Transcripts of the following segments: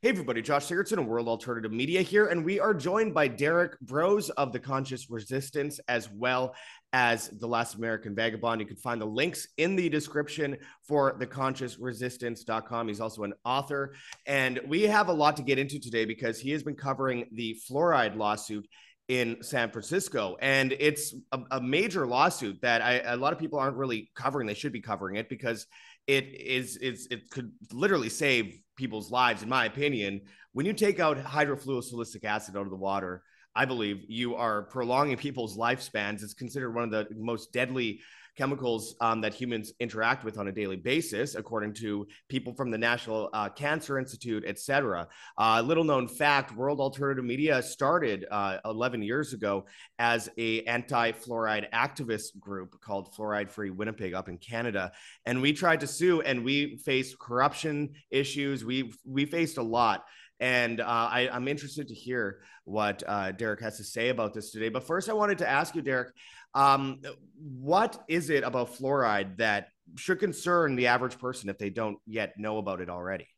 Hey, everybody, Josh Sigurdson of World Alternative Media here, and we are joined by Derrick Broze of the Conscious Resistance as well as The Last American Vagabond. You can find the links in the description for theconsciousresistance.com. He's also an author, and we have a lot to get into today because he has been covering the fluoride lawsuit in San Francisco. And it's a, a major lawsuit that I, a lot of people aren't really covering. They should be covering it because it is it's it could literally save people's lives in my opinion when you take out hydrofluorosilicic acid out of the water i believe you are prolonging people's lifespans. It's considered one of the most deadly chemicals um, that humans interact with on a daily basis, according to people from the National uh, Cancer Institute, et cetera. Uh, little known fact, World Alternative Media started uh, 11 years ago as a anti-fluoride activist group called Fluoride Free Winnipeg up in Canada. And we tried to sue and we faced corruption issues. We, we faced a lot. And uh, I, am interested to hear what uh, Derrick has to say about this today. But first, I wanted to ask you, Derrick, um, what is it about fluoride that should concern the average person if they don't yet know about it already?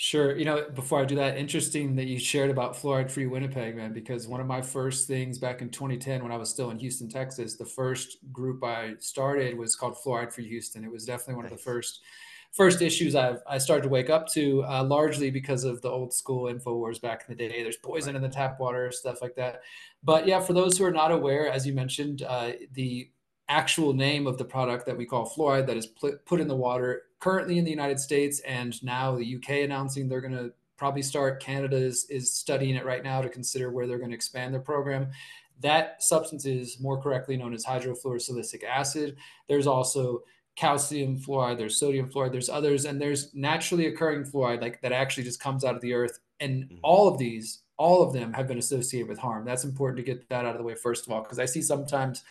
Sure. You know, before I do that, interesting that you shared about fluoride free Winnipeg, man, because one of my first things back in 2010 when I was still in Houston, Texas, the first group I started was called Fluoride Free Houston. It was definitely one nice. of the first first issues I've I started to wake up to, uh, largely because of the old school Infowars back in the day. There's poison in the tap water, stuff like that. But yeah, for those who are not aware, as you mentioned, uh, the actual name of the product that we call fluoride that is put in the water currently in the United States and now the UK announcing they're going to probably start. Canada is, is studying it right now to consider where they're going to expand their program. That substance is more correctly known as hydrofluorosilicic acid. There's also calcium fluoride, there's sodium fluoride, there's others, and there's naturally occurring fluoride like that actually just comes out of the earth. And mm-hmm. all of these, all of them have been associated with harm. That's important to get that out of the way first of all, because I see sometimes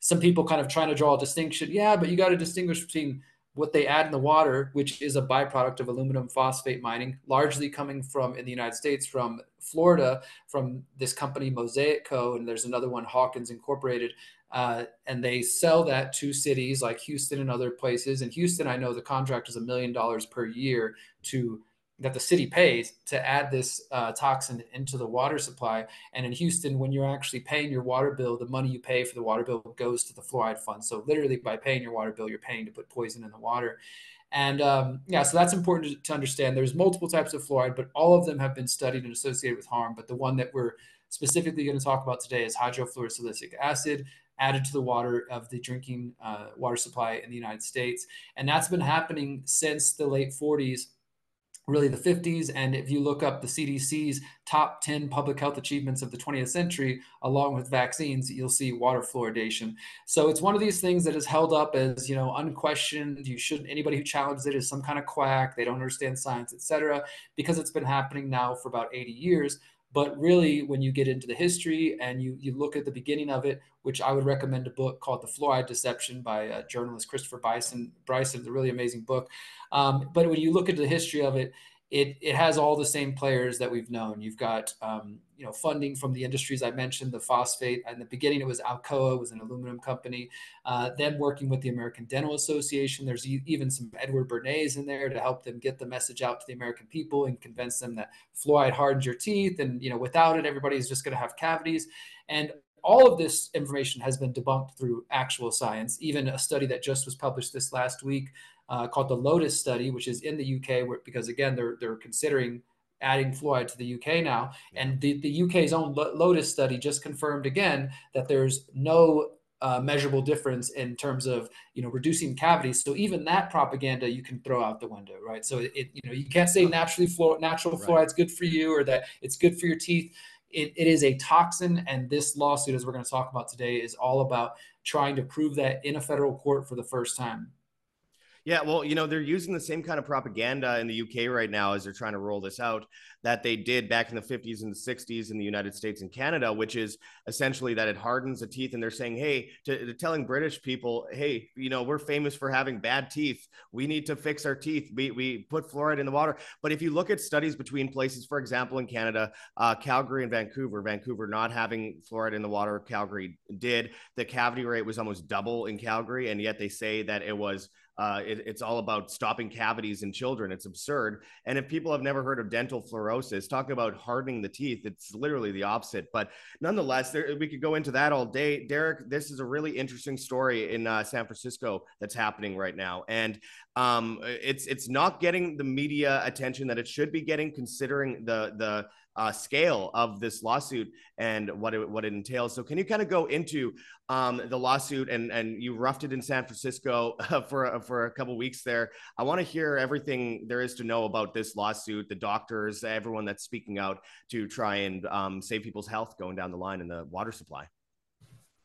some people kind of trying to draw a distinction. Yeah, but you got to distinguish between what they add in the water, which is a byproduct of aluminum phosphate mining, largely coming from in the United States from Florida, from this company Mosaic Co. And there's another one, Hawkins Incorporated, uh, and they sell that to cities like Houston and other places. In Houston, I know the contract is a million dollars per year to that the city pays to add this uh, toxin into the water supply. And in Houston, when you're actually paying your water bill, the money you pay for the water bill goes to the fluoride fund. So literally, by paying your water bill, you're paying to put poison in the water. And um, yeah, so that's important to, to understand. There's multiple types of fluoride, but all of them have been studied and associated with harm. But the one that we're specifically going to talk about today is hydrofluorosilicic acid added to the water of the drinking uh, water supply in the United States. And that's been happening since the late 40s, really the 50s. And if you look up the CDC's top 10 public health achievements of the 20th century, along with vaccines, you'll see water fluoridation. So it's one of these things that is held up as, you know, unquestioned. You shouldn't, anybody who challenges it is some kind of quack. They don't understand science, etc. because it's been happening now for about 80 years. But really, when you get into the history and you, you look at the beginning of it, which I would recommend a book called The Fluoride Deception by uh, journalist Christopher Bryson. Bryson, it's a really amazing book. Um, but when you look into the history of it, it, it has all the same players that we've known. You've got um, you know funding from the industries I mentioned, the phosphate. In the beginning, it was Alcoa, was an aluminum company. Uh, then working with the American Dental Association. There's e- even some Edward Bernays in there to help them get the message out to the American people and convince them that fluoride hardens your teeth, and you know without it, everybody's just going to have cavities. And all of this information has been debunked through actual science. Even a study that just was published this last week uh, called the Lotus study, which is in the UK, where, because again, they're, they're considering adding fluoride to the UK now. And the, the UK's own Lotus study just confirmed again that there's no uh, measurable difference in terms of you know reducing cavities. So even that propaganda you can throw out the window, right? So it, you know you can't say naturally fluor- natural right. fluoride's good for you or that it's good for your teeth. It, it is a toxin, and this lawsuit, as we're going to talk about today, is all about trying to prove that in a federal court for the first time. Yeah, well, you know, they're using the same kind of propaganda in the UK right now as they're trying to roll this out that they did back in the 50s and the 60s in the United States and Canada, which is essentially that it hardens the teeth. And they're saying, hey, to, to telling British people, hey, you know, we're famous for having bad teeth. We need to fix our teeth. We, we put fluoride in the water. But if you look at studies between places, for example, in Canada, uh, Calgary and Vancouver, Vancouver not having fluoride in the water, Calgary did. The cavity rate was almost double in Calgary. And yet they say that it was uh, it, it's all about stopping cavities in children. It's absurd. And if people have never heard of dental fluorosis, talking about hardening the teeth, it's literally the opposite. But nonetheless, there, we could go into that all day. Derrick, this is a really interesting story in uh, San Francisco that's happening right now, and um, it's it's not getting the media attention that it should be getting, considering the the uh, scale of this lawsuit and what it, what it entails. So, can you kind of go into um, the lawsuit and and you roughed it in San Francisco for for a couple weeks there? I want to hear everything there is to know about this lawsuit, the doctors, everyone that's speaking out to try and um, save people's health going down the line in the water supply.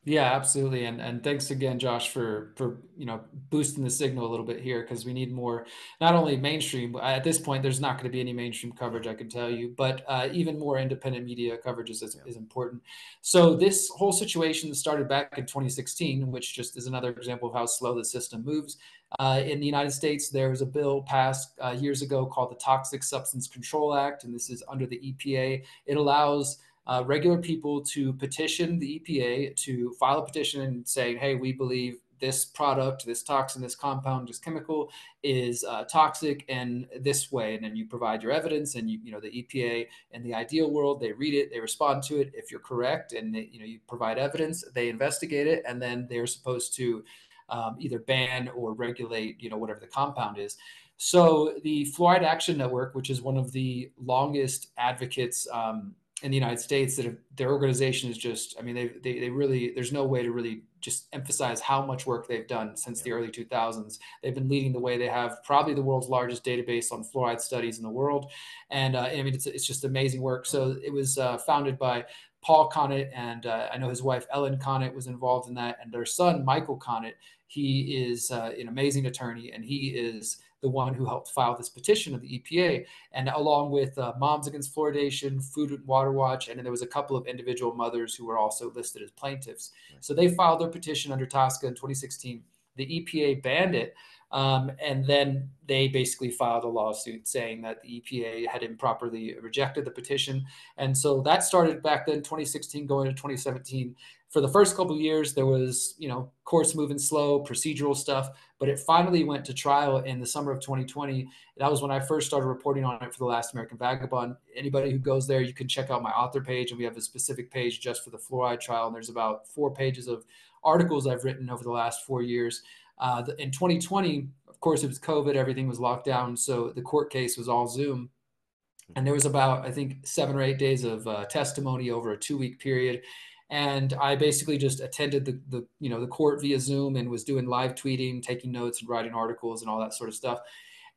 Yeah, absolutely. And and thanks again, Josh, for for you know boosting the signal a little bit here because we need more not only mainstream at this point. There's not going to be any mainstream coverage, I can tell you, but uh, even more independent media coverage is, is important. So this whole situation started back in 2016, which just is another example of how slow the system moves. Uh, in the United States, there was a bill passed uh, years ago called the Toxic Substance Control Act, and this is under the EPA. It allows uh, regular people to petition the EPA to file a petition and say, hey, we believe this product, this toxin, this compound, this chemical is uh, toxic and this way. And then you provide your evidence and you, you know, the EPA in the ideal world, they read it, they respond to it. If you're correct and they, you know, you provide evidence, they investigate it, and then they're supposed to um, either ban or regulate, you know, whatever the compound is. So the Fluoride Action Network, which is one of the longest advocates um, in the United States that have, their organization is just, I mean, they, they, they really, there's no way to really just emphasize how much work they've done since yeah. the early 2000s. They've been leading the way. They have probably the world's largest database on fluoride studies in the world. And uh, I mean, it's, it's just amazing work. So it was uh, founded by Paul Connett, and uh, I know his wife Ellen Connett was involved in that, and their son Michael Connett. He is uh, an amazing attorney, and he is the one who helped file this petition of the EPA, and along with uh, Moms Against Fluoridation, Food and Water Watch, and then there was a couple of individual mothers who were also listed as plaintiffs. So they filed their petition under TSCA in 2016. The EPA banned it, um, and then they basically filed a lawsuit saying that the EPA had improperly rejected the petition. And so that started back then, 2016, going to 2017 for the first couple years there was you know courts moving slow procedural stuff but it finally went to trial in the summer of 2020 that was when i first started reporting on it for the last american vagabond. Anybody who goes there you can check out my author page and we have a specific page just for the fluoride trial and there's about four pages of articles i've written over the last four years. Uh, in 2020 of course it was covid everything was locked down so the court case was all zoom. And there was about i think seven or eight days of uh, testimony over a two week period and I basically just attended the, the you know the court via Zoom and was doing live tweeting, taking notes, and writing articles and all that sort of stuff.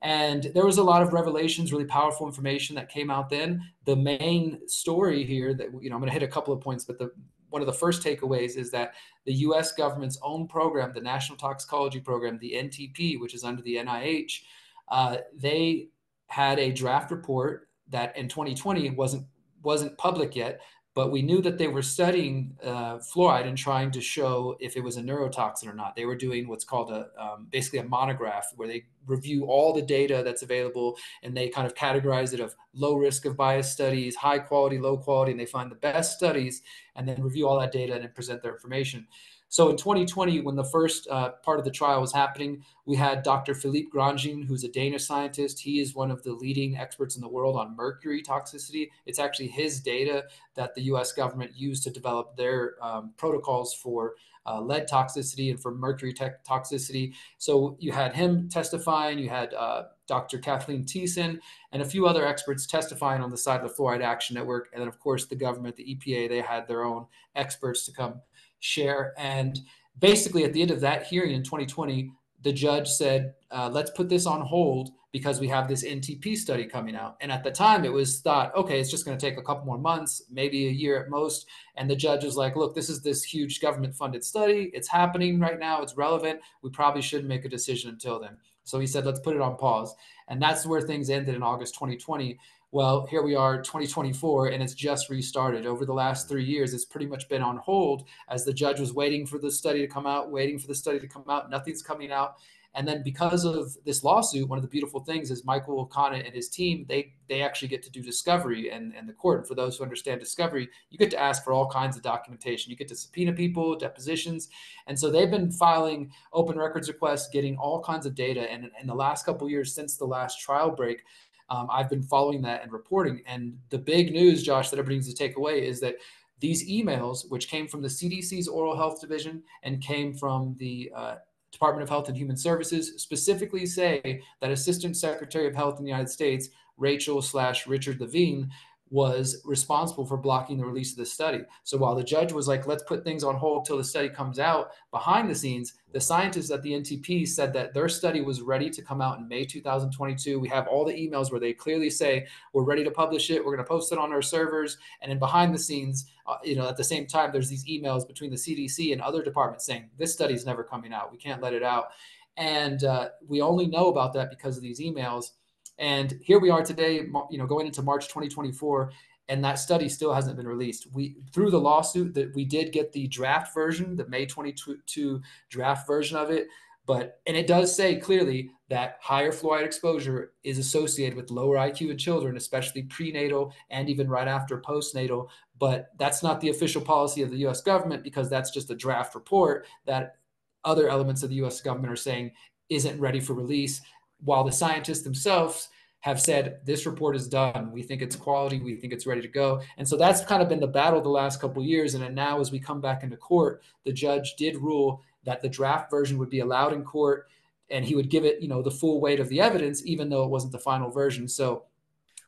And there was a lot of revelations, really powerful information that came out then. The main story here that you know I'm going to hit a couple of points, but the one of the first takeaways is that the U.S. government's own program, the National Toxicology Program, the NTP, which is under the NIH, uh, they had a draft report that in 2020 wasn't wasn't public yet, but we knew that they were studying uh, fluoride and trying to show if it was a neurotoxin or not. They were doing what's called a um, basically a monograph where they review all the data that's available and they kind of categorize it of low risk of bias studies, high quality, low quality, and they find the best studies and then review all that data and present their information. So in 2020, when the first uh, part of the trial was happening, we had Dr. Philippe Grandjean, who's a Danish scientist. He is one of the leading experts in the world on mercury toxicity. It's actually his data that the US government used to develop their um, protocols for uh, lead toxicity and for mercury toxicity. So you had him testifying, you had uh, Dr. Kathleen Thiessen, and a few other experts testifying on the side of the Fluoride Action Network. And then, of course, the government, the EPA, they had their own experts to come share. And basically, at the end of that hearing in 2020, the judge said, uh, let's put this on hold because we have this NTP study coming out. And at the time, it was thought, okay, it's just going to take a couple more months, maybe a year at most. And the judge was like, look, this is this huge government funded study. It's happening right now. It's relevant. We probably shouldn't make a decision until then. So he said, let's put it on pause. And that's where things ended in August 2020 well, here we are, 2024, and it's just restarted. Over the last three years, it's pretty much been on hold as the judge was waiting for the study to come out, waiting for the study to come out. Nothing's coming out. And then because of this lawsuit, one of the beautiful things is Michael Connett and his team, they they actually get to do discovery and, and the court. And for those who understand discovery, you get to ask for all kinds of documentation. You get to subpoena people, depositions. And so they've been filing open records requests, getting all kinds of data. And in the last couple years since the last trial break, um, I've been following that and reporting. And the big news, Josh, that everybody needs to take away is that these emails, which came from the CDC's oral health division and came from the uh, Department of Health and Human Services, specifically say that Assistant Secretary of Health in the United States, Rachel slash Richard Levine, was responsible for blocking the release of the study. So while the judge was like, let's put things on hold till the study comes out, behind the scenes, the scientists at the NTP said that their study was ready to come out in May 2022. We have all the emails where they clearly say, we're ready to publish it, we're going to post it on our servers. And then behind the scenes, uh, you know, at the same time, there's these emails between the CDC and other departments saying, this study is never coming out. We can't let it out. And uh, we only know about that because of these emails and here we are today, you know, going into March 2024, and that study still hasn't been released. We through the lawsuit that we did get the draft version, the May 22 draft version of it, but and it does say clearly that higher fluoride exposure is associated with lower IQ in children, especially prenatal and even right after postnatal. But that's not the official policy of the U.S. government because that's just a draft report that other elements of the U.S. government are saying isn't ready for release while the scientists themselves have said this report is done. We think it's quality. We think it's ready to go. And so that's kind of been the battle the last couple years. And now as we come back into court the judge did rule that the draft version would be allowed in court and he would give it you know the full weight of the evidence even though it wasn't the final version. So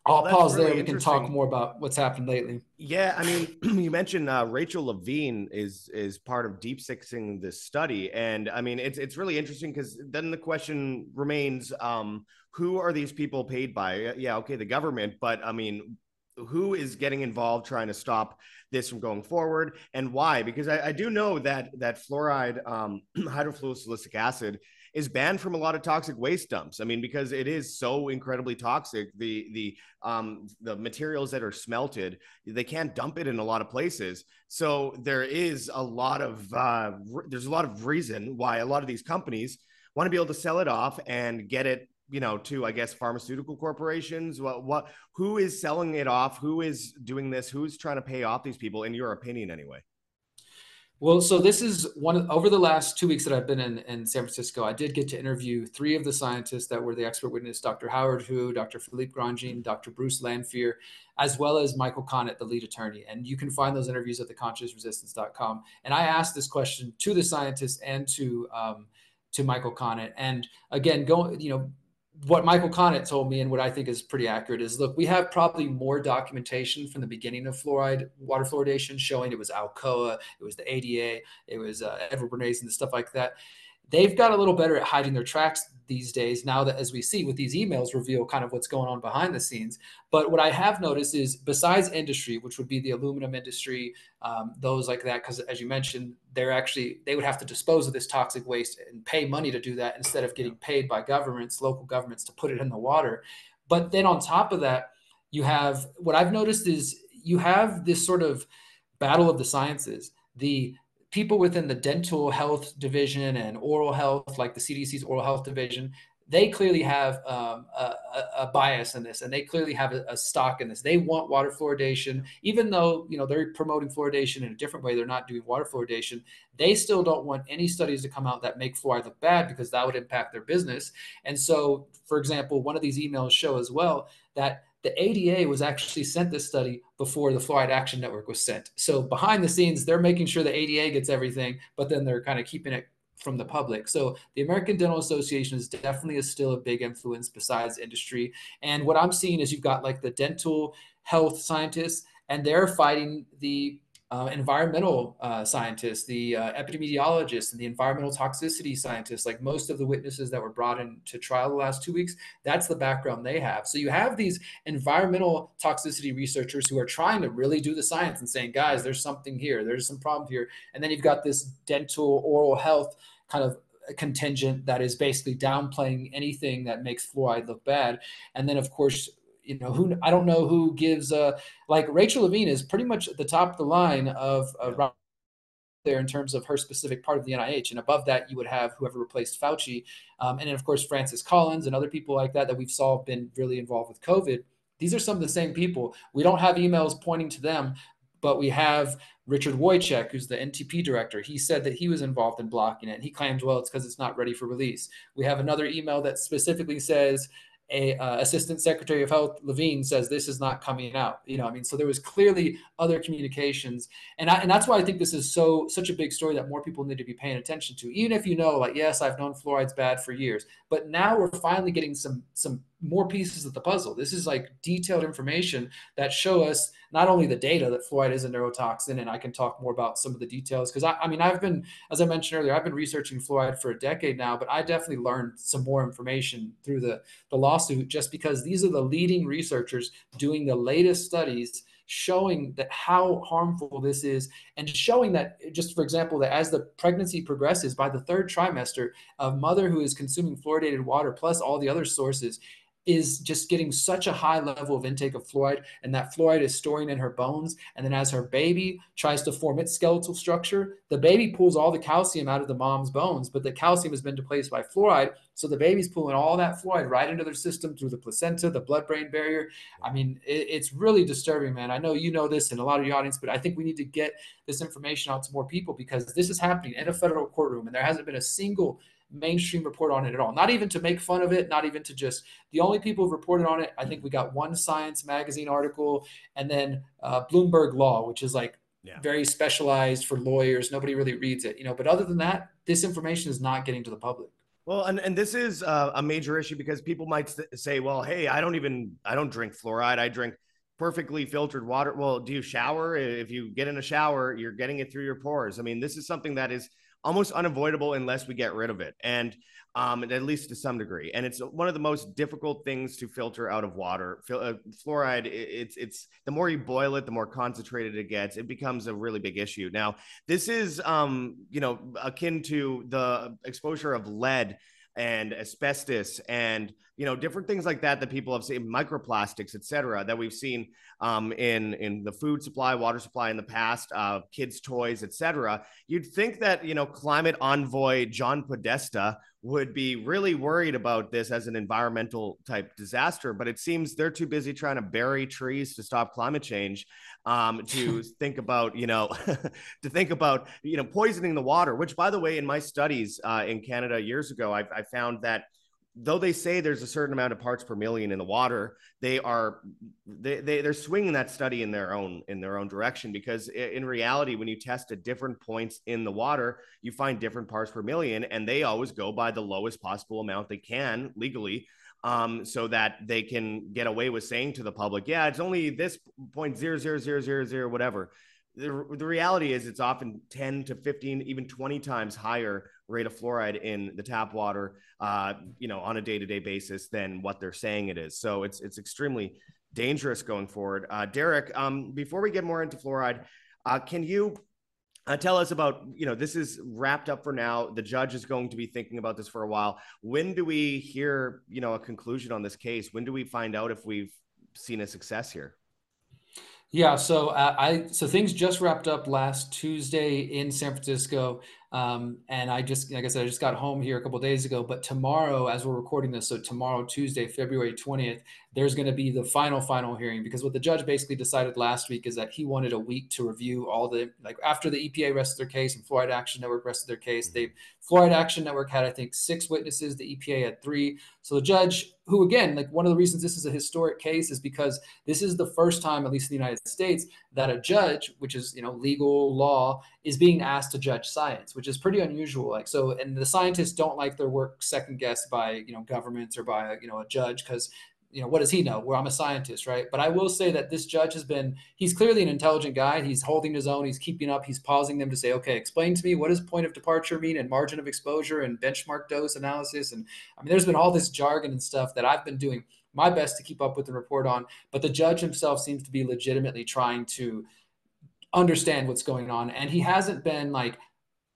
I'll well, pause really there. We can talk more about what's happened lately. Yeah, I mean, you mentioned uh, Rachel Levine is is part of deep sixing this study, and I mean, it's it's really interesting because then the question remains: um, Who are these people paid by? Yeah, okay, the government, but I mean, who is getting involved trying to stop this from going forward, and why? Because I, I do know that that fluoride, um, hydrofluorosilicic acid is banned from a lot of toxic waste dumps. I mean, because it is so incredibly toxic. The the um, the materials that are smelted, they can't dump it in a lot of places. So there is a lot of uh, there's a lot of reason why a lot of these companies want to be able to sell it off and get it you know to i guess pharmaceutical corporations what what who is selling it off who is doing this who's trying to pay off these people in your opinion anyway well, so this is one of over the last two weeks that I've been in, in San Francisco. I did get to interview three of the scientists that were the expert witness Dr. Howard Hu, Dr. Philippe Grandjean, Dr. Bruce Lanphear, as well as Michael Connett, the lead attorney. And you can find those interviews at theconsciousresistance.com. And I asked this question to the scientists and to um, to Michael Connett. And again, going, you know, what Michael Connett told me and what I think is pretty accurate is look, we have probably more documentation from the beginning of fluoride water fluoridation showing it was Alcoa, it was the ADA, it was uh, Edward Bernays and stuff like that they've got a little better at hiding their tracks these days now that as we see with these emails reveal kind of what's going on behind the scenes. But what i have noticed is besides industry which would be the aluminum industry um, those like that because as you mentioned they're actually they would have to dispose of this toxic waste and pay money to do that instead of getting paid by governments local governments to put it in the water. But then on top of that you have what i've noticed is you have this sort of battle of the sciences. The people within the dental health division and oral health, like the CDC's oral health division, they clearly have um, a, a, bias in this, and they clearly have a, a, stock in this. They want water fluoridation, even though you know they're promoting fluoridation in a different way. They're not doing water fluoridation. They still don't want any studies to come out that make fluoride look bad because that would impact their business. And so, for example, one of these emails show as well that the ADA was actually sent this study before the Fluoride Action Network was sent. So behind the scenes, they're making sure the ADA gets everything, but then they're kind of keeping it from the public. So the American Dental Association is definitely a, still a big influence besides industry. And what I'm seeing is you've got like the dental health scientists, and they're fighting the uh, environmental uh, scientists, the uh, epidemiologists, and the environmental toxicity scientists, like most of the witnesses that were brought into trial the last two weeks, that's the background they have. So you have these environmental toxicity researchers who are trying to really do the science and saying, guys, there's something here, there's some problem here. And then you've got this dental, oral health kind of contingent that is basically downplaying anything that makes fluoride look bad. And then, of course, you know who I don't know who gives uh like Rachel Levine is pretty much at the top of the line of uh, there in terms of her specific part of the NIH. And above that, you would have whoever replaced Fauci. Um, and then, of course, Francis Collins and other people like that that we've saw have been really involved with COVID. These are some of the same people. We don't have emails pointing to them, but we have Richard Woychik, who's the NTP director. He said that he was involved in blocking it. He claimed, well, it's because it's not ready for release. We have another email that specifically says a uh, assistant secretary of health levine says this is not coming out you know i mean so there was clearly other communications. And I, and that's why i think this is so such a big story that more people need to be paying attention to. Even if you know like yes i've known fluoride's bad for years but now we're finally getting some some more pieces of the puzzle. This is like detailed information that show us not only the data that fluoride is a neurotoxin, and I can talk more about some of the details because I, I, mean I've been, as I mentioned earlier, I've been researching fluoride for a decade now, but I definitely learned some more information through the the lawsuit just because these are the leading researchers doing the latest studies showing that how harmful this is and showing that just for example that as the pregnancy progresses by the third trimester a mother who is consuming fluoridated water plus all the other sources is just getting such a high level of intake of fluoride, and that fluoride is storing in her bones. And then as her baby tries to form its skeletal structure, the baby pulls all the calcium out of the mom's bones, but the calcium has been displaced by fluoride. So the baby's pulling all that fluoride right into their system through the placenta, the blood brain barrier. I mean, it, it's really disturbing, man. I know you know this and a lot of your audience, but I think we need to get this information out to more people because this is happening in a federal courtroom, and there hasn't been a single mainstream report on it at all. Not even to make fun of it, not even to just the only people who've reported on it. I think we got one Science magazine article and then uh, Bloomberg Law, which is like yeah. very specialized for lawyers. Nobody really reads it, you know. But other than that, this information is not getting to the public. Well, and, and this is uh, a major issue because people might say, well, hey, I don't even, I don't drink fluoride. I drink perfectly filtered water. Well, do you shower? If you get in a shower, you're getting it through your pores. I mean, this is something that is almost unavoidable unless we get rid of it. And um, at least to some degree. And it's one of the most difficult things to filter out of water. Uh, fluoride, it's it's the more you boil it, the more concentrated it gets. It becomes a really big issue. Now, this is um, you know akin to the exposure of lead and asbestos and you know different things like that that people have seen microplastics et cetera that we've seen um, in in the food supply water supply in the past uh, kids toys et cetera. You'd think that you know climate envoy john podesta would be really worried about this as an environmental type disaster but it seems they're too busy trying to bury trees to stop climate change um, to think about you know to think about you know poisoning the water which by the way in my studies uh, in canada years ago I, I found that though they say there's a certain amount of parts per million in the water they are they, they they're swinging that study in their own in their own direction because in reality when you test at different points in the water you find different parts per million and they always go by the lowest possible amount they can legally um, so that they can get away with saying to the public yeah it's only this point zero zero zero zero zero whatever. The, the reality is it's often 10 to 15 even 20 times higher rate of fluoride in the tap water uh, you know on a day-to-day basis than what they're saying it is. So it's it's extremely dangerous going forward. Uh, derrick um, before we get more into fluoride uh, can you uh, tell us about you know this is wrapped up for now. The judge is going to be thinking about this for a while. When do we hear you know a conclusion on this case? When do we find out if we've seen a success here? Yeah, so uh, I so things just wrapped up last Tuesday in San Francisco. Um, and I just, like I said, I just got home here a couple days ago. But tomorrow, as we're recording this, so tomorrow, Tuesday, February 20th, there's going to be the final, final hearing because what the judge basically decided last week is that he wanted a week to review all the, like after the EPA rested their case and Fluoride Action Network rested their case. They, Fluoride Action Network had, I think, six witnesses. The EPA had three. So the judge, who again, like one of the reasons this is a historic case is because this is the first time, at least in the United States, that a judge, which is, you know, legal law, is being asked to judge science, which is pretty unusual. Like so, and the scientists don't like their work second guessed by you know governments or by you know a judge because you know what does he know? Well, I'm a scientist, right? But I will say that this judge has been he's clearly an intelligent guy. He's holding his own. He's keeping up. He's pausing them to say, okay, explain to me what does point of departure mean and margin of exposure and benchmark dose analysis. And I mean, there's been all this jargon and stuff that I've been doing my best to keep up with and report on. But the judge himself seems to be legitimately trying to understand what's going on. And he hasn't been like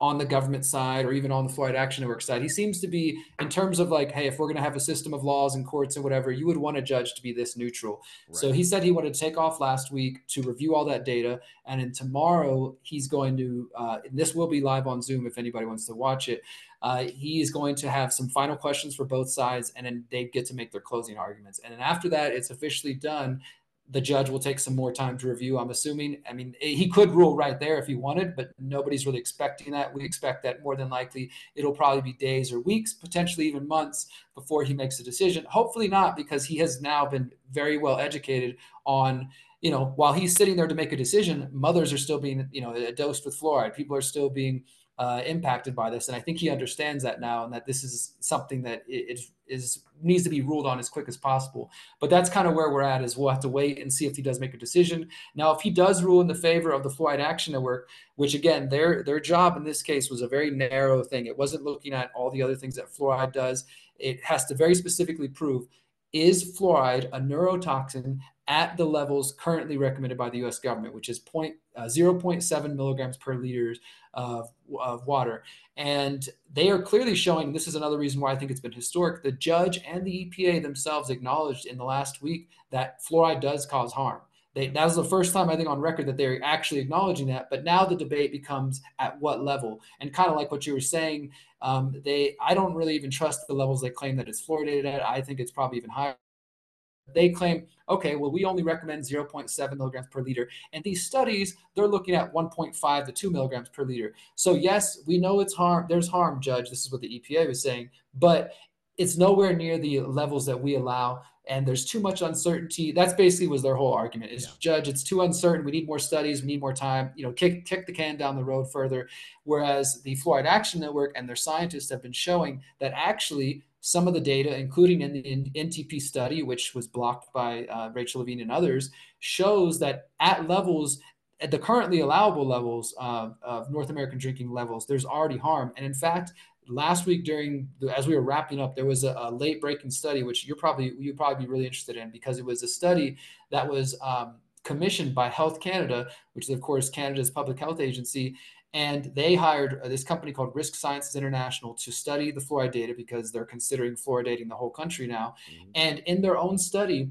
on the government side or even on the Fluoride Action Network side. He seems to be, in terms of like, hey, if we're going to have a system of laws and courts and whatever, you would want a judge to be this neutral. Right. So he said he wanted to take off last week to review all that data. And then tomorrow, he's going to, uh, this will be live on Zoom if anybody wants to watch it. Uh, he is going to have some final questions for both sides, and then they get to make their closing arguments. And then after that, it's officially done the judge will take some more time to review. I'm assuming. I mean, eh, he could rule right there if he wanted, but nobody's really expecting that. We expect that more than likely it'll probably be days or weeks, potentially even months before he makes a decision. Hopefully not, because he has now been very well educated on. You know, while he's sitting there to make a decision, mothers are still being, you know, dosed with fluoride. People are still being uh, impacted by this, and I think he understands that now, and that this is something that it, is needs to be ruled on as quick as possible. But that's kind of where we're at. Is we'll have to wait and see if he does make a decision. Now, if he does rule in the favor of the Fluoride Action Network, which again, their their job in this case was a very narrow thing. It wasn't looking at all the other things that fluoride does. It has to very specifically prove is fluoride a neurotoxin at the levels currently recommended by the U.S. government, which is point, uh, 0.7 milligrams per liter of, of water. And they are clearly showing, this is another reason why I think it's been historic, the judge and the EPA themselves acknowledged in the last week that fluoride does cause harm. They, that was the first time I think on record that they're actually acknowledging that. But now the debate becomes at what level, and kind of like what you were saying, um, they I don't really even trust the levels they claim that it's fluoridated at. I think it's probably even higher they claim, okay, well, we only recommend 0.7 milligrams per liter. And these studies, they're looking at 1.5 to 2 milligrams per liter. So, yes, we know it's harm. There's harm, Judge. This is what the EPA was saying, but it's nowhere near the levels that we allow. And there's too much uncertainty. That's basically was their whole argument is yeah. judge, it's too uncertain. We need more studies. We need more time, you know, kick, kick the can down the road further. Whereas the Fluoride Action Network and their scientists have been showing that actually some of the data, including in the NTP study, which was blocked by uh, Rachel Levine and others, shows that at levels, at the currently allowable levels of North American drinking levels, there's already harm. And in fact, last week during the, as we were wrapping up, there was a, a, late breaking study, which you're probably you'd probably be really interested in because it was a study that was um, commissioned by Health Canada, which is of course Canada's public health agency, and they hired uh, this company called Risk Sciences International to study the fluoride data because they're considering fluoridating the whole country now. Mm-hmm. And in their own study,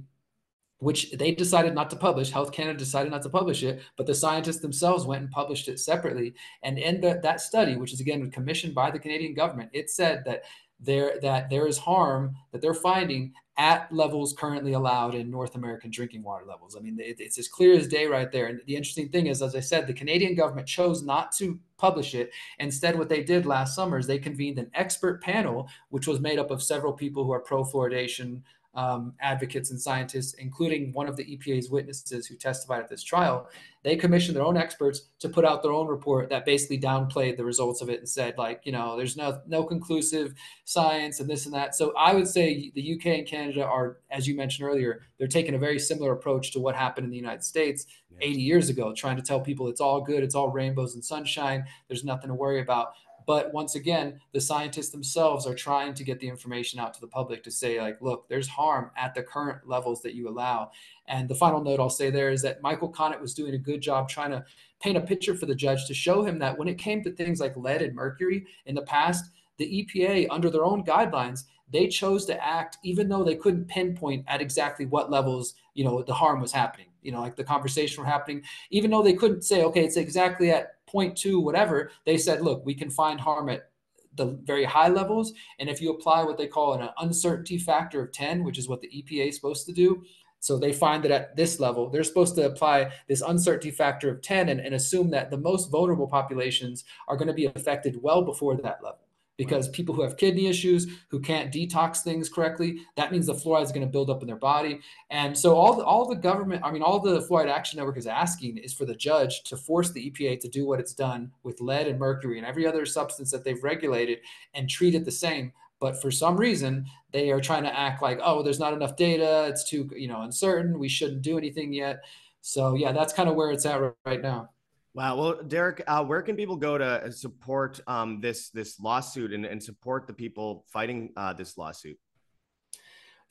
which they decided not to publish, Health Canada decided not to publish it, but the scientists themselves went and published it separately. And in the, that study, which is again commissioned by the Canadian government, it said that there that there is harm that they're finding at levels currently allowed in North American drinking water levels. I mean, it, it's as clear as day right there. And the interesting thing is, as I said, the Canadian government chose not to publish it. Instead, what they did last summer is they convened an expert panel, which was made up of several people who are pro fluoridation, um, advocates and scientists, including one of the EPA's witnesses who testified at this trial, they commissioned their own experts to put out their own report that basically downplayed the results of it and said, like, you know, there's no no conclusive science and this and that. So I would say the UK and Canada are, as you mentioned earlier, they're taking a very similar approach to what happened in the United States yeah. 80 years ago, trying to tell people it's all good, it's all rainbows and sunshine, there's nothing to worry about. But once again, the scientists themselves are trying to get the information out to the public to say, like, look, there's harm at the current levels that you allow. And the final note I'll say there is that Michael Connett was doing a good job trying to paint a picture for the judge to show him that when it came to things like lead and mercury in the past, the EPA, under their own guidelines, they chose to act even though they couldn't pinpoint at exactly what levels, you know, the harm was happening. You know, like the conversation were happening, even though they couldn't say, okay, it's exactly at 0.2, whatever, they said, look, we can find harm at the very high levels. And if you apply what they call an uncertainty factor of 10, which is what the EPA is supposed to do, so they find that at this level, they're supposed to apply this uncertainty factor of 10 and, and assume that the most vulnerable populations are going to be affected well before that level because people who have kidney issues who can't detox things correctly that means the fluoride is going to build up in their body. And so all the, all the government i mean all the fluoride action network is asking is for the judge to force the epa to do what it's done with lead and mercury and every other substance that they've regulated and treat it the same. But for some reason they are trying to act like oh there's not enough data. It's too you know uncertain. We shouldn't do anything yet. So yeah that's kind of where it's at right now Wow. Well, Derrick, uh, where can people go to support um, this this lawsuit and, and support the people fighting uh, this lawsuit?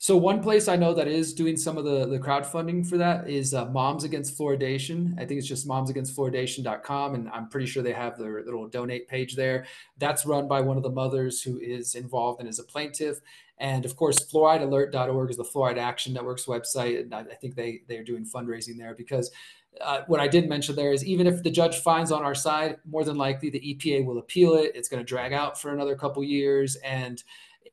So one place I know that is doing some of the, the crowdfunding for that is uh, Moms Against Fluoridation. I think it's just momsagainstfluoridation.com. And I'm pretty sure they have their little donate page there. That's run by one of the mothers who is involved and is a plaintiff. And of course, fluoridealert.org is the Fluoride Action Network's website. And I, I think they, they're doing fundraising there because uh, what I did mention there is even if the judge finds on our side, more than likely the EPA will appeal it. It's going to drag out for another couple years. And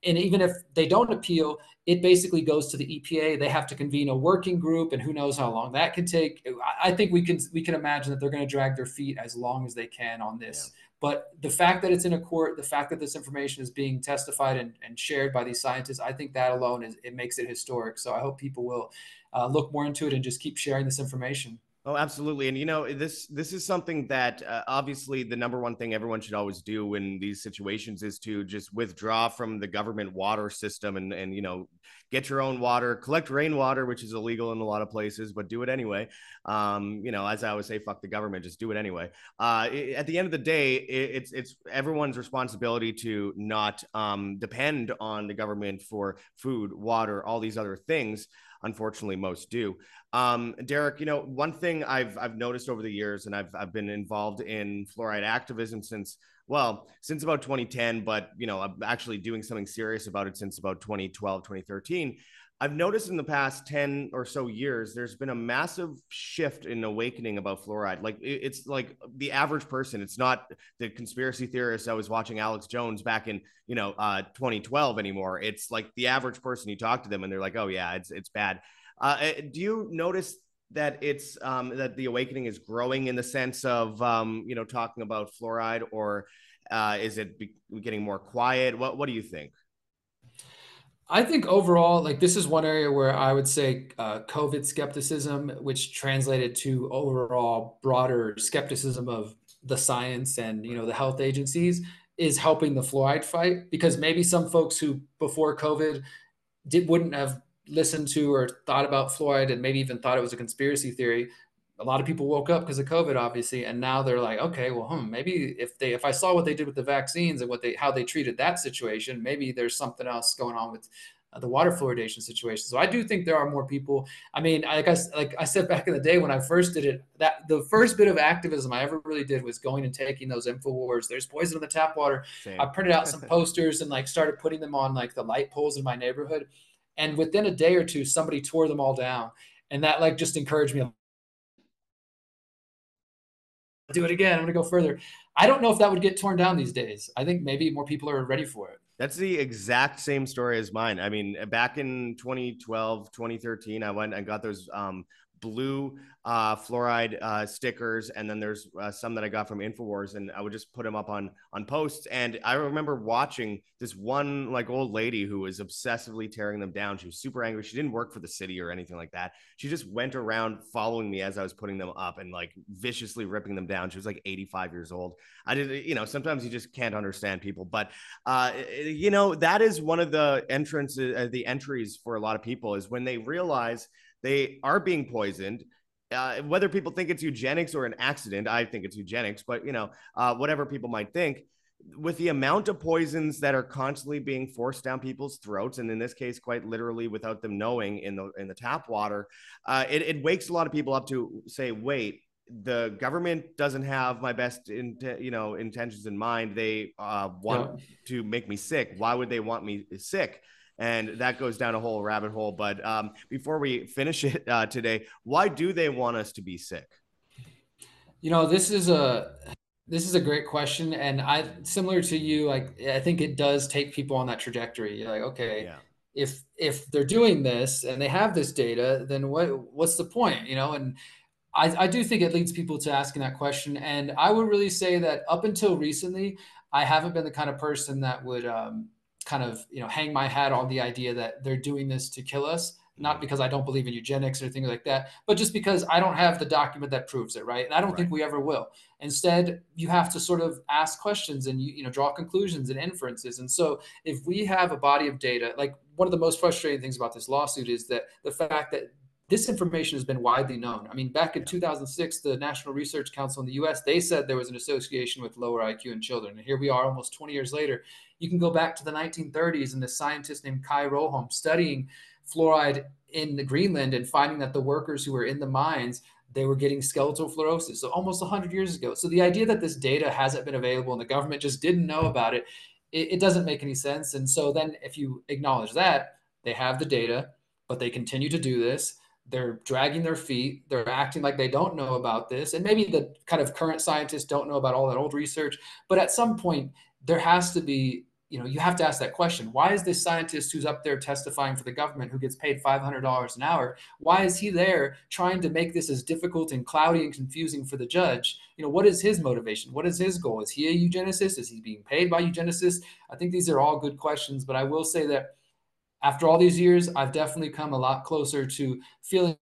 and even if they don't appeal, it basically goes to the EPA. They have to convene a working group, and who knows how long that can take. I think we can we can imagine that they're going to drag their feet as long as they can on this. Yeah. But the fact that it's in a court, the fact that this information is being testified and, and shared by these scientists, I think that alone is it makes it historic. So I hope people will uh, look more into it and just keep sharing this information. Oh, absolutely. And you know, this this is something that uh, obviously the number one thing everyone should always do in these situations is to just withdraw from the government water system and and you know, get your own water, collect rainwater, which is illegal in a lot of places, but do it anyway. Um, you know, as I always say, fuck the government, just do it anyway. Uh, it, at the end of the day, it, it's it's everyone's responsibility to not um, depend on the government for food, water, all these other things unfortunately most do. Um, Derrick, you know, one thing I've I've noticed over the years, and I've I've been involved in fluoride activism since well since about 2010, but you know, I'm actually doing something serious about it since about 2012, 2013. I've noticed in the past 10 or so years, there's been a massive shift in awakening about fluoride. Like it's like the average person, it's not the conspiracy theorists I was watching Alex Jones back in, you know, uh, 2012 anymore. It's like the average person, you talk to them and they're like, oh yeah, it's, it's bad. Uh, eh, do you notice that it's, um, that the awakening is growing in the sense of, um, you know, talking about fluoride or uh, is it be- getting more quiet? What, what do you think? I think overall, like this is one area where I would say uh, COVID skepticism, which translated to overall broader skepticism of the science and you know the health agencies, is helping the fluoride fight because maybe some folks who before COVID did wouldn't have listened to or thought about fluoride and maybe even thought it was a conspiracy theory a lot of people woke up because of COVID, obviously, and now they're like, okay, well, hmm, maybe if they if I saw what they did with the vaccines and what they how they treated that situation, maybe there's something else going on with uh, the water fluoridation situation. So I do think there are more people. I mean, like I like I said back in the day when I first did it, that the first bit of activism I ever really did was going and taking those infowars. There's poison in the tap water. Same. I printed out some posters and like started putting them on like the light poles in my neighborhood. And within a day or two, somebody tore them all down. And that like just encouraged me do it again. I'm going to go further. I don't know if that would get torn down these days. I think maybe more people are ready for it. That's the exact same story as mine. I mean, back in 2012, 2013, I went and got those um, blue uh, fluoride uh, stickers, and then there's uh, some that I got from Infowars, and I would just put them up on on posts. And I remember watching this one like old lady who was obsessively tearing them down. She was super angry. She didn't work for the city or anything like that. She just went around following me as I was putting them up and like viciously ripping them down. She was like 85 years old. I did, you know, sometimes you just can't understand people, but uh, you know that is one of the entrances, uh, the entries for a lot of people is when they realize they are being poisoned. Uh, whether people think it's eugenics or an accident, I think it's eugenics, but you know, uh, whatever people might think, with the amount of poisons that are constantly being forced down people's throats, and in this case, quite literally without them knowing in the in the tap water, uh, it, it wakes a lot of people up to say, wait, the government doesn't have my best in, you know intentions in mind. They uh, want to make me sick. Why would they want me sick? And that goes down a whole rabbit hole. But um, before we finish it uh, today, why do they want us to be sick? You know, this is a this is a great question, and I similar to you. Like, I think it does take people on that trajectory. You're like, okay, yeah. if if they're doing this and they have this data, then what what's the point? You know, and I, I do think it leads people to asking that question. And I would really say that up until recently, I haven't been the kind of person that would um, kind of you know hang my hat on the idea that they're doing this to kill us not mm-hmm. because i don't believe in eugenics or things like that but just because i don't have the document that proves it right and i don't right. think we ever will instead you have to sort of ask questions and you, you know draw conclusions and inferences and so if we have a body of data like one of the most frustrating things about this lawsuit is that the fact that this information has been widely known. I mean, back in 2006, the National Research Council in the US, they said there was an association with lower IQ in children. And here we are almost 20 years later. You can go back to the 1930s and the scientist named Kaj Roholm studying fluoride in the Greenland and finding that the workers who were in the mines they were getting skeletal fluorosis. So almost 100 years ago. So the idea that this data hasn't been available and the government just didn't know about it, it, it doesn't make any sense. And so then if you acknowledge that they have the data, but they continue to do this, they're dragging their feet they're acting like they don't know about this and maybe the kind of current scientists don't know about all that old research but at some point there has to be you know, you have to ask that question. Why is this scientist who's up there testifying for the government who gets paid $500 an hour, why is he there trying to make this as difficult and cloudy and confusing for the judge? You know, what is his motivation? What is his goal? Is he a eugenicist? Is he being paid by eugenicists? I think these are all good questions, but I will say that after all these years, I've definitely come a lot closer to feeling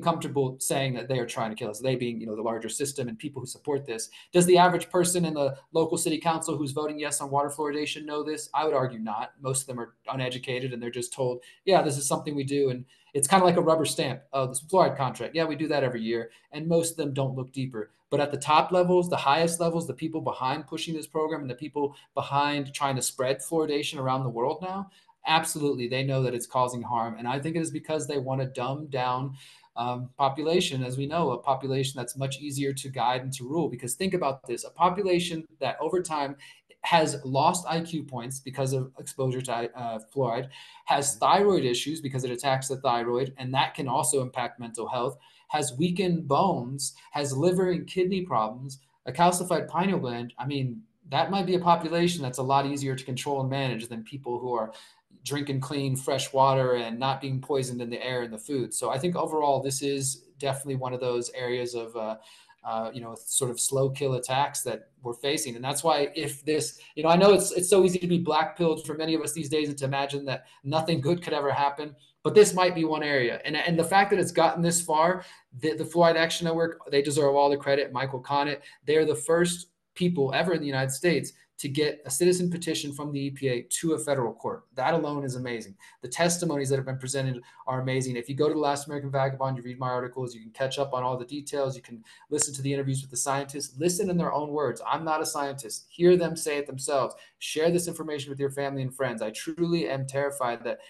comfortable saying that they are trying to kill us, they being, you know, the larger system and people who support this. Does the average person in the local city council who's voting yes on water fluoridation know this? I would argue not. Most of them are uneducated and they're just told, yeah, this is something we do. And it's kind of like a rubber stamp. Oh, this fluoride contract. Yeah, we do that every year. And most of them don't look deeper. But at the top levels, the highest levels, the people behind pushing this program and the people behind trying to spread fluoridation around the world now, absolutely, they know that it's causing harm. And I think it is because they want to dumb down um, population, as we know, a population that's much easier to guide and to rule. Because think about this a population that over time has lost IQ points because of exposure to uh, fluoride, has thyroid issues because it attacks the thyroid, and that can also impact mental health, has weakened bones, has liver and kidney problems, a calcified pineal gland. I mean, that might be a population that's a lot easier to control and manage than people who are drinking clean, fresh water and not being poisoned in the air and the food. So I think overall, this is definitely one of those areas of, uh, uh, you know, sort of slow kill attacks that we're facing. And that's why if this, you know, I know it's, it's so easy to be black pilled for many of us these days and to imagine that nothing good could ever happen, but this might be one area. And, and the fact that it's gotten this far, the, the Fluoride Action Network, they deserve all the credit. Michael Connett, they're the first people ever in the United States to get a citizen petition from the EPA to a federal court. That alone is amazing. The testimonies that have been presented are amazing. If you go to the Last American Vagabond, you read my articles, you can catch up on all the details, you can listen to the interviews with the scientists, listen in their own words. I'm not a scientist. Hear them say it themselves. Share this information with your family and friends. I truly am terrified that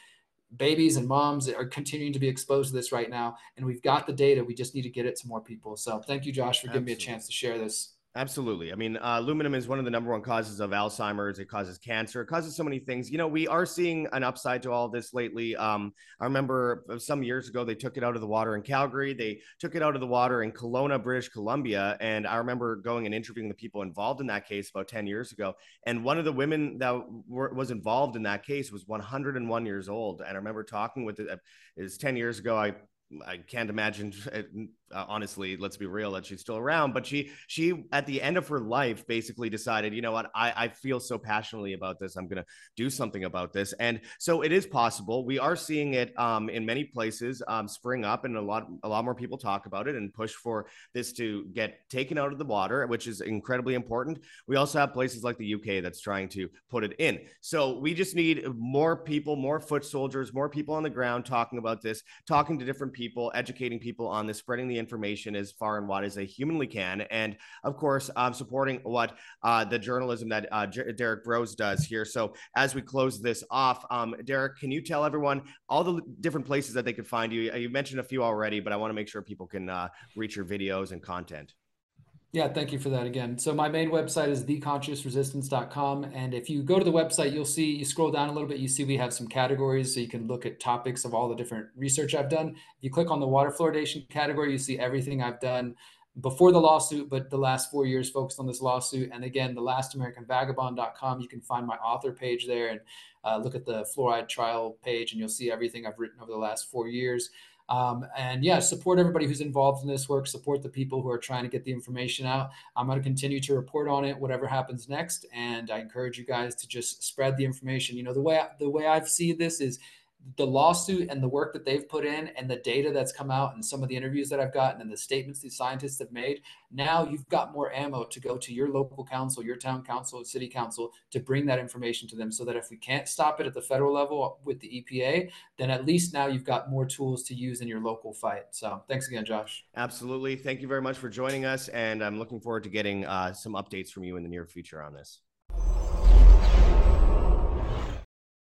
babies and moms are continuing to be exposed to this right now and we've got the data we just need to get it to more people so thank you josh for giving Absolutely. me a chance to share this Absolutely. I mean, uh, aluminum is one of the number one causes of Alzheimer's. It causes cancer. It causes so many things. You know, we are seeing an upside to all this lately. Um, I remember some years ago they took it out of the water in Calgary. They took it out of the water in Kelowna, British Columbia, and I remember going and interviewing the people involved in that case about ten years ago. And one of the women that were, was involved in that case was 101 years old. And I remember talking with it. Is ten years ago. I I can't imagine uh, honestly, let's be real, that she's still around. But she, she at the end of her life, basically decided, you know what, I, I feel so passionately about this. I'm going to do something about this. And so it is possible. We are seeing it um, in many places um, spring up, and a lot, a lot more people talk about it and push for this to get taken out of the water, which is incredibly important. We also have places like the UK that's trying to put it in. So we just need more people, more foot soldiers, more people on the ground talking about this, talking to different people, educating people on this, spreading the information as far and wide as they humanly can. And of course, um, supporting what uh, the journalism that uh, J- Derrick Broze does here. So as we close this off, um, Derrick, can you tell everyone all the different places that they could find you? You mentioned a few already, but I want to make sure people can uh, reach your videos and content. Yeah, thank you for that again. So my main website is theconsciousresistance.com. And if you go to the website, you'll see, you scroll down a little bit, you see we have some categories so you can look at topics of all the different research I've done. If you click on the water fluoridation category, you see everything I've done before the lawsuit, but the last four years focused on this lawsuit. And again, the lastamericanvagabond.com, you can find my author page there and uh, look at the fluoride trial page and you'll see everything I've written over the last four years. Um, and yeah, support everybody who's involved in this work, support the people who are trying to get the information out. I'm going to continue to report on it, whatever happens next. And I encourage you guys to just spread the information. You know, the way, the way I've seen this is the lawsuit and the work that they've put in and the data that's come out and some of the interviews that I've gotten and the statements these scientists have made, now you've got more ammo to go to your local council, your town council, city council to bring that information to them so that if we can't stop it at the federal level with the EPA, then at least now you've got more tools to use in your local fight. So thanks again, Josh. Absolutely. Thank you very much for joining us. And I'm looking forward to getting uh, some updates from you in the near future on this.